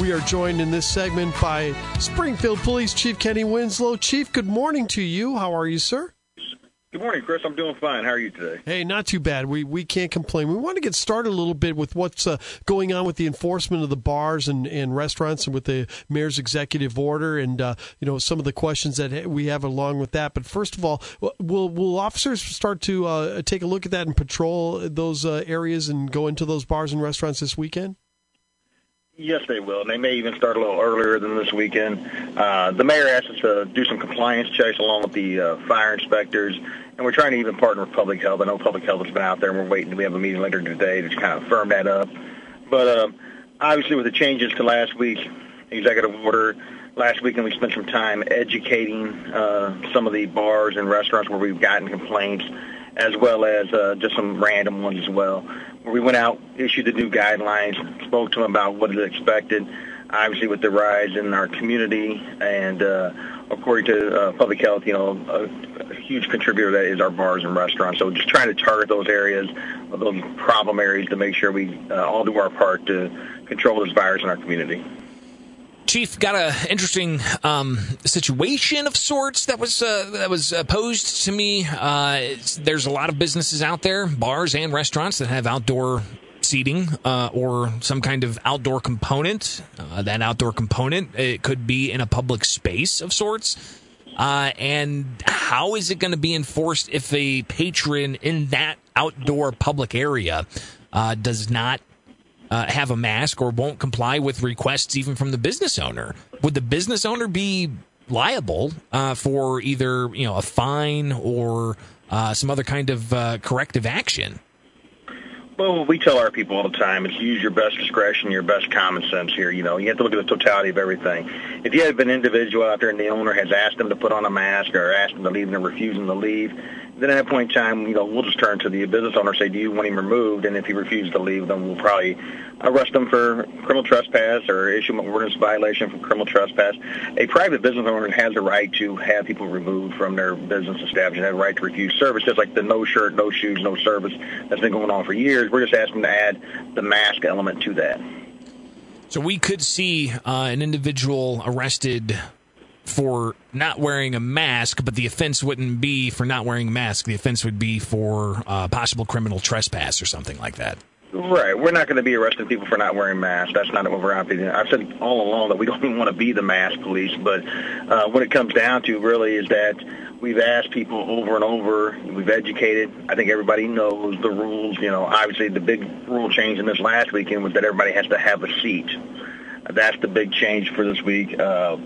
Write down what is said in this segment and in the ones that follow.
We are joined in this segment by Springfield Police Chief Kenny Winslow. Chief, good morning to you. How are you, sir? Good morning, Chris. I'm doing fine. How are you today? Hey, not too bad. We we can't complain. We want to get started a little bit with what's uh, going on with the enforcement of the bars and, and restaurants and with the mayor's executive order and uh, you know some of the questions that we have along with that. But first of all, will will officers start to uh, take a look at that and patrol those uh, areas and go into those bars and restaurants this weekend? Yes, they will. And they may even start a little earlier than this weekend. Uh, the mayor asked us to do some compliance checks along with the uh, fire inspectors, and we're trying to even partner with public health. I know public health has been out there, and we're waiting. We have a meeting later today to kind of firm that up. But uh, obviously, with the changes to last week, executive order, last weekend we spent some time educating uh, some of the bars and restaurants where we've gotten complaints as well as uh, just some random ones as well. We went out, issued the new guidelines, spoke to them about what is expected, obviously with the rise in our community, and uh, according to uh, public health, you know, a, a huge contributor to that is our bars and restaurants. So just trying to target those areas, those problem areas, to make sure we uh, all do our part to control this virus in our community. Chief, got a interesting um, situation of sorts that was uh, that was uh, posed to me. Uh, there's a lot of businesses out there, bars and restaurants that have outdoor seating uh, or some kind of outdoor component. Uh, that outdoor component it could be in a public space of sorts. Uh, and how is it going to be enforced if a patron in that outdoor public area does not uh, have a mask or won't comply with requests even from the business owner. Would the business owner be liable uh, for either you know a fine or uh, some other kind of uh, corrective action? Well, we tell our people all the time, it's use your best discretion, your best common sense here. You know, you have to look at the totality of everything. If you have an individual out there and the owner has asked them to put on a mask or asked them to leave and they're refusing to leave, then at that point in time, you know, we'll just turn to the business owner and say, do you want him removed? And if he refuses to leave, then we'll probably arrest him for criminal trespass or issue an ordinance violation for criminal trespass. A private business owner has a right to have people removed from their business establishment, has a right to refuse service, just like the no shirt, no shoes, no service that's been going on for years. We're just asking to add the mask element to that. So we could see uh, an individual arrested for not wearing a mask, but the offense wouldn't be for not wearing a mask. The offense would be for uh, possible criminal trespass or something like that. Right. We're not going to be arresting people for not wearing masks. That's not what we're operating. I've said all along that we don't even want to be the mask police, but uh, what it comes down to really is that we've asked people over and over. We've educated. I think everybody knows the rules. You know, obviously the big rule change in this last weekend was that everybody has to have a seat. That's the big change for this week. Uh,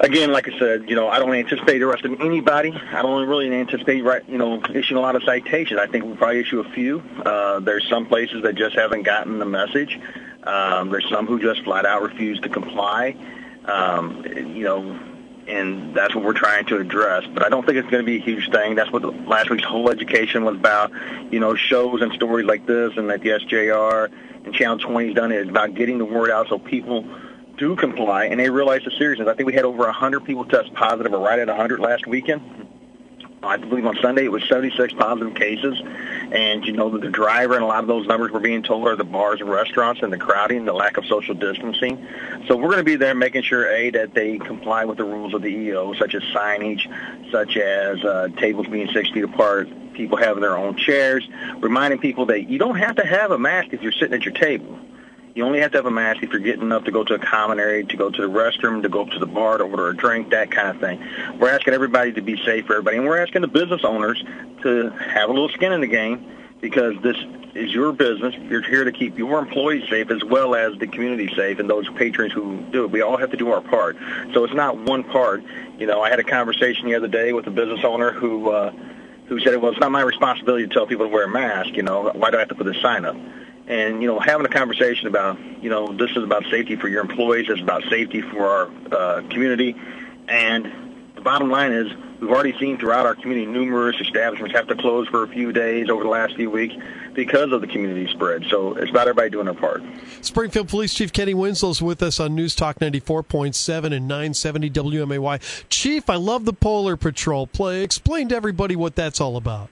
again, like I said, you know, I don't anticipate arresting anybody. I don't really anticipate, right, you know, issuing a lot of citations. I think we'll probably issue a few. Uh, there's some places that just haven't gotten the message. Um, there's some who just flat out refuse to comply. Um, you know, and that's what we're trying to address. But I don't think it's going to be a huge thing. That's what the, last week's whole education was about. You know, shows and stories like this, and that the SJR and Channel 20 has done it. It's about getting the word out so people do comply and they realize the seriousness. I think we had over 100 people test positive, or right at 100 last weekend. I believe on Sunday it was 76 positive cases, and you know that the driver and a lot of those numbers we're being told are the bars and restaurants and the crowding, the lack of social distancing. So we're going to be there making sure a that they comply with the rules of the EO, such as signage, such as uh, tables being six feet apart, people having their own chairs, reminding people that you don't have to have a mask if you're sitting at your table. You only have to have a mask if you're getting up to go to a common area, to go to the restroom, to go up to the bar to order a drink, that kind of thing. We're asking everybody to be safe for everybody, and we're asking the business owners to have a little skin in the game because this is your business. You're here to keep your employees safe as well as the community safe and those patrons who do it. We all have to do our part. So it's not one part. You know, I had a conversation the other day with a business owner who uh, who said, well, it's not my responsibility to tell people to wear a mask. You know, why do I have to put this sign up? And you know having a conversation about you know this is about safety for your employees it's about safety for our uh, community. And the bottom line is we've already seen throughout our community numerous establishments have to close for a few days over the last few weeks because of the community spread. So it's about everybody doing their part. Springfield police chief kenny winslow is with us on news talk 94.7 and 970 wmay chief i love the polar patrol play. Explain to everybody what that's all about.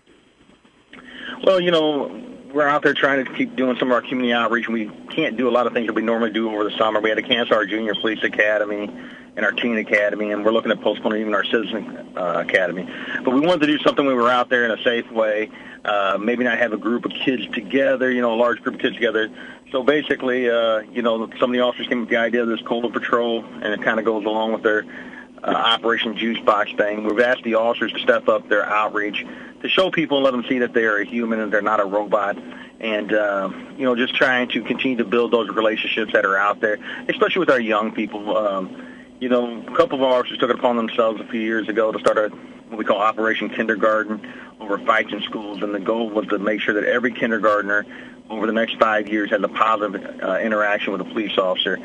Well you know we're out there trying to keep doing some of our community outreach, and we can't do a lot of things that we normally do over the summer. We had to cancel our junior police academy and our teen academy, and we're looking at postponing even our citizen uh, academy. But we wanted to do something we were out there in a safe way. Uh, maybe not have a group of kids together, you know, a large group of kids together. So basically, uh, you know, some of the officers came with the idea of this Cola Patrol, and it kind of goes along with their uh, Operation Juice Box thing. We've asked the officers to step up their outreach to show people and let them see that they are a human and they're not a robot. And, uh, you know, just trying to continue to build those relationships that are out there, especially with our young people. Um, you know, a couple of officers took it upon themselves a few years ago to start a what we call Operation Kindergarten over fights in schools, and the goal was to make sure that every kindergartner over the next five years has a positive uh, interaction with a police officer.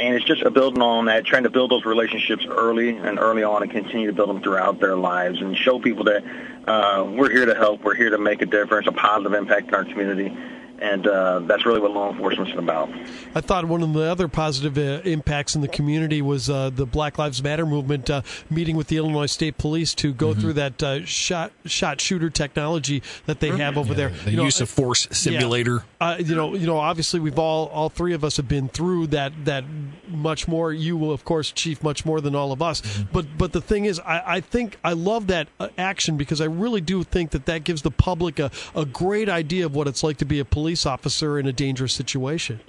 And it's just a building on that, trying to build those relationships early and early on and continue to build them throughout their lives and show people that uh, we're here to help, we're here to make a difference, a positive impact in our community and uh, that's really what law enforcement's about. I thought one of the other positive uh, impacts in the community was uh, the Black Lives Matter movement uh, meeting with the Illinois State Police to go mm-hmm. through that uh, shot shot shooter technology that they have over yeah, there. The you use know, of force simulator. Yeah. you know, you know, obviously we've all all three of us have been through that that much more. You will, of course, Chief, much more than all of us. Mm-hmm. But but the thing is, I, I think I love that action because I really do think that that gives the public a, a great idea of what it's like to be a police police officer in a dangerous situation.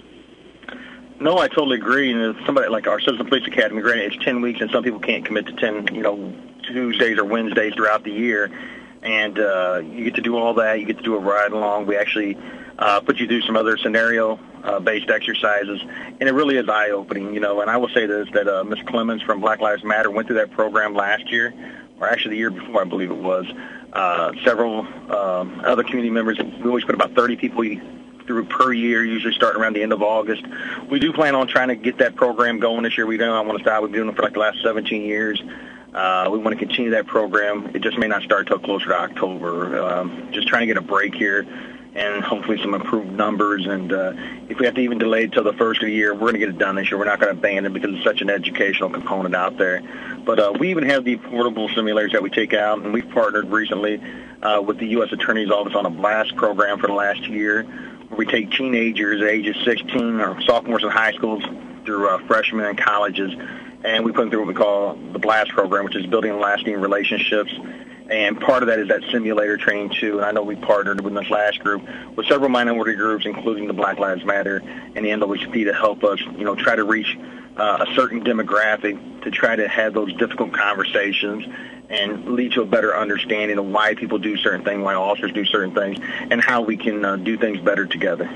No, I totally agree. And somebody like our Citizen Police Academy, granted it's ten weeks, and some people can't commit to ten, you know, Tuesdays or Wednesdays throughout the year. And uh, you get to do all that. You get to do a ride along. We actually uh, put you through some other scenario-based uh, exercises, and it really is eye-opening. You know, and I will say this: that uh, Ms. Clemons from Black Lives Matter went through that program last year, or actually the year before, I believe it was. Uh, several um, other community members. We always put about 30 people through per year, usually starting around the end of August. We do plan on trying to get that program going this year. We don't want to stop. We've been doing it for like the last 17 years. Uh, we want to continue that program. It just may not start until closer to October. Um, just trying to get a break here and hopefully some improved numbers. And uh, if we have to even delay it till the first of the year, we're going to get it done this year. We're not going to abandon it because it's such an educational component out there. But uh, we even have the portable simulators that we take out, and we've partnered recently uh, with the U.S. Attorney's Office on a BLAST program for the last year, where we take teenagers ages 16 or sophomores in high schools through uh, freshmen and colleges, and we put them through what we call the BLAST program, which is building lasting relationships and part of that is that simulator training too. And I know we partnered with this last group with several minority groups, including the Black Lives Matter and the NAACP, to help us, you know, try to reach uh, a certain demographic to try to have those difficult conversations and lead to a better understanding of why people do certain things, why officers do certain things, and how we can uh, do things better together.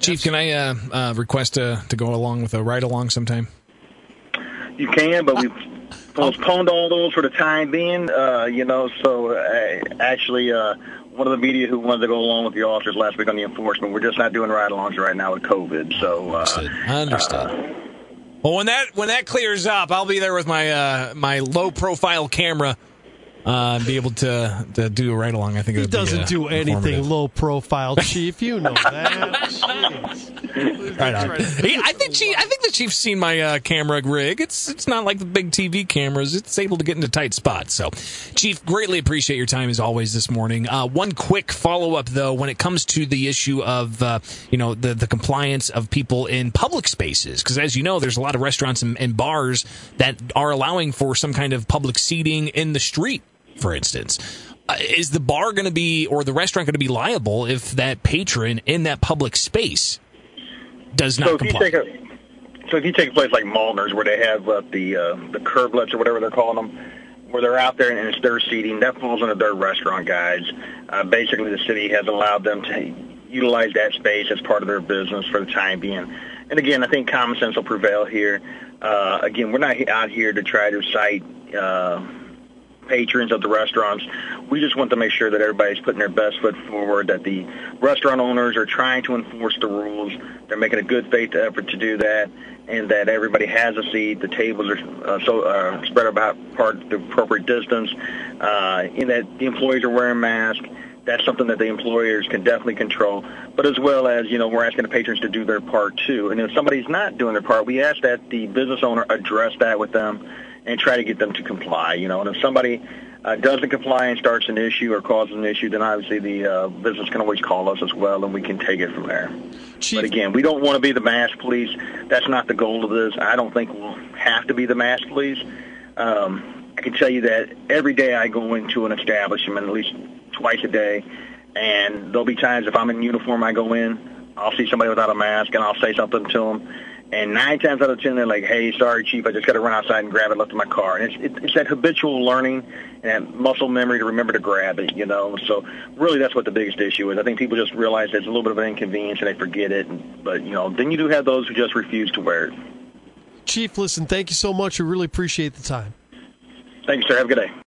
Chief, can I uh, uh request to, to go along with a ride along sometime? You can, but we've postponed all those for the time being. Uh, you know, so uh, actually, uh, one of the media who wanted to go along with the officers last week on the enforcement, we're just not doing ride-alongs right now with COVID. So uh, I understand. Uh, well, when that when that clears up, I'll be there with my uh, my low profile camera uh, be able to to do a ride along. I think he doesn't be, uh, do anything low profile, Chief. You know that. right on. I think chief, I think the Chief's seen my uh, camera rig. It's it's not like the big TV cameras. It's able to get into tight spots. So, Chief, greatly appreciate your time as always this morning. Uh, one quick follow up though, when it comes to the issue of uh, you know the the compliance of people in public spaces, because as you know, there's a lot of restaurants and, and bars that are allowing for some kind of public seating in the street for instance. Uh, is the bar going to be or the restaurant going to be liable if that patron in that public space does not so comply? A, so if you take a place like Maldaner's where they have uh, the uh, the curblets or whatever they're calling them, where they're out there and it's their seating, that falls under their restaurant guides. Uh, basically, the city has allowed them to utilize that space as part of their business for the time being. And again, I think common sense will prevail here. Uh, again, we're not out here to try to cite uh, patrons of the restaurants. We just want to make sure that everybody's putting their best foot forward, that the restaurant owners are trying to enforce the rules. They're making a good faith effort to do that, and that everybody has a seat. The tables are uh, so uh, spread about part the appropriate distance, uh, and that the employees are wearing masks. That's something that the employers can definitely control. But as well as, you know, we're asking the patrons to do their part too. And if somebody's not doing their part, we ask that the business owner address that with them and try to get them to comply. You know, and if somebody uh, doesn't comply and starts an issue or causes an issue, then obviously the uh, business can always call us as well, and we can take it from there. Chief, but again, we don't want to be the mass police. That's not the goal of this. I don't think we'll have to be the mass police. Um, I can tell you that every day I go into an establishment, at least twice a day, and there'll be times if I'm in uniform, I go in, I'll see somebody without a mask, and I'll say something to them and nine times out of ten, they're like, "Hey, sorry, chief, I just got to run outside and grab it, left in my car." And it's it's that habitual learning and that muscle memory to remember to grab it, you know. So really, that's what the biggest issue is. I think people just realize it's a little bit of an inconvenience and they forget it. And, but you know, then you do have those who just refuse to wear it. Chief, listen, thank you so much. We really appreciate the time. Thank you, sir. Have a good day.